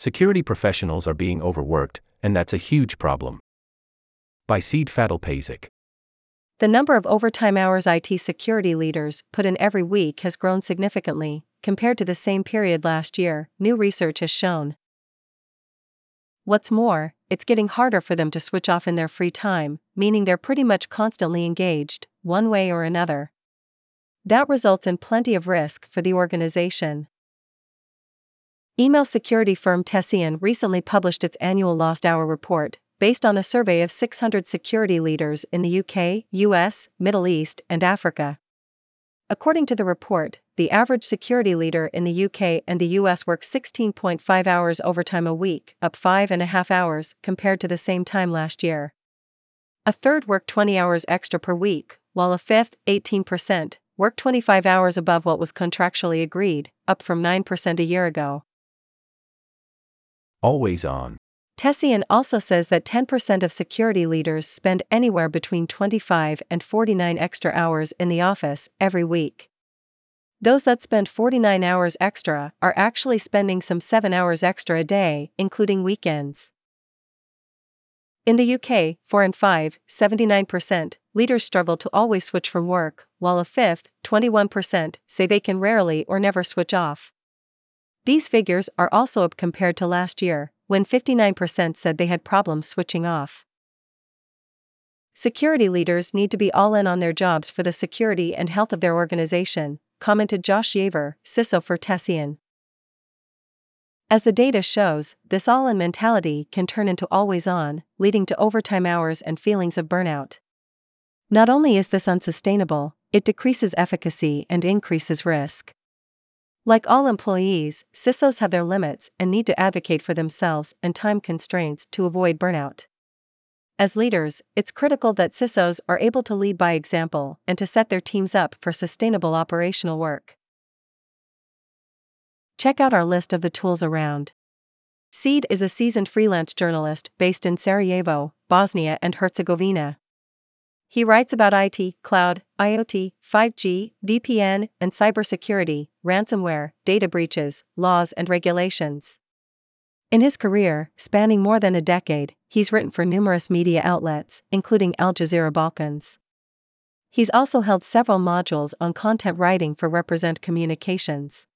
Security professionals are being overworked, and that's a huge problem. By Sead Fadl The number of overtime hours IT security leaders put in every week has grown significantly, compared to the same period last year, new research has shown. What's more, it's getting harder for them to switch off in their free time, meaning they're pretty much constantly engaged, one way or another. That results in plenty of risk for the organization. Email security firm Tessian recently published its annual Lost Hour report, based on a survey of 600 security leaders in the UK, US, Middle East, and Africa. According to the report, the average security leader in the UK and the US works 16.5 hours overtime a week, up 5.5 hours compared to the same time last year. A third worked 20 hours extra per week, while a fifth, 18%, worked 25 hours above what was contractually agreed, up from 9% a year ago. Always on. Tessian also says that 10% of security leaders spend anywhere between 25 and 49 extra hours in the office every week. Those that spend 49 hours extra are actually spending some 7 hours extra a day, including weekends. In the UK, 4 and 5, 79%, leaders struggle to always switch from work, while a fifth, 21%, say they can rarely or never switch off. These figures are also up compared to last year, when 59% said they had problems switching off. Security leaders need to be all in on their jobs for the security and health of their organization, commented Josh Yeager, CISO for Tessian. As the data shows, this all in mentality can turn into always on, leading to overtime hours and feelings of burnout. Not only is this unsustainable, it decreases efficacy and increases risk. Like all employees, CISOs have their limits and need to advocate for themselves and time constraints to avoid burnout. As leaders, it's critical that CISOs are able to lead by example and to set their teams up for sustainable operational work. Check out our list of the tools around. Sead is a seasoned freelance journalist based in Sarajevo, Bosnia and Herzegovina. He writes about IT, cloud, IoT, 5G, VPN, and cybersecurity, ransomware, data breaches, laws, and regulations. In his career, spanning more than a decade, he's written for numerous media outlets, including Al Jazeera Balkans. He's also held several modules on content writing for Represent Communications.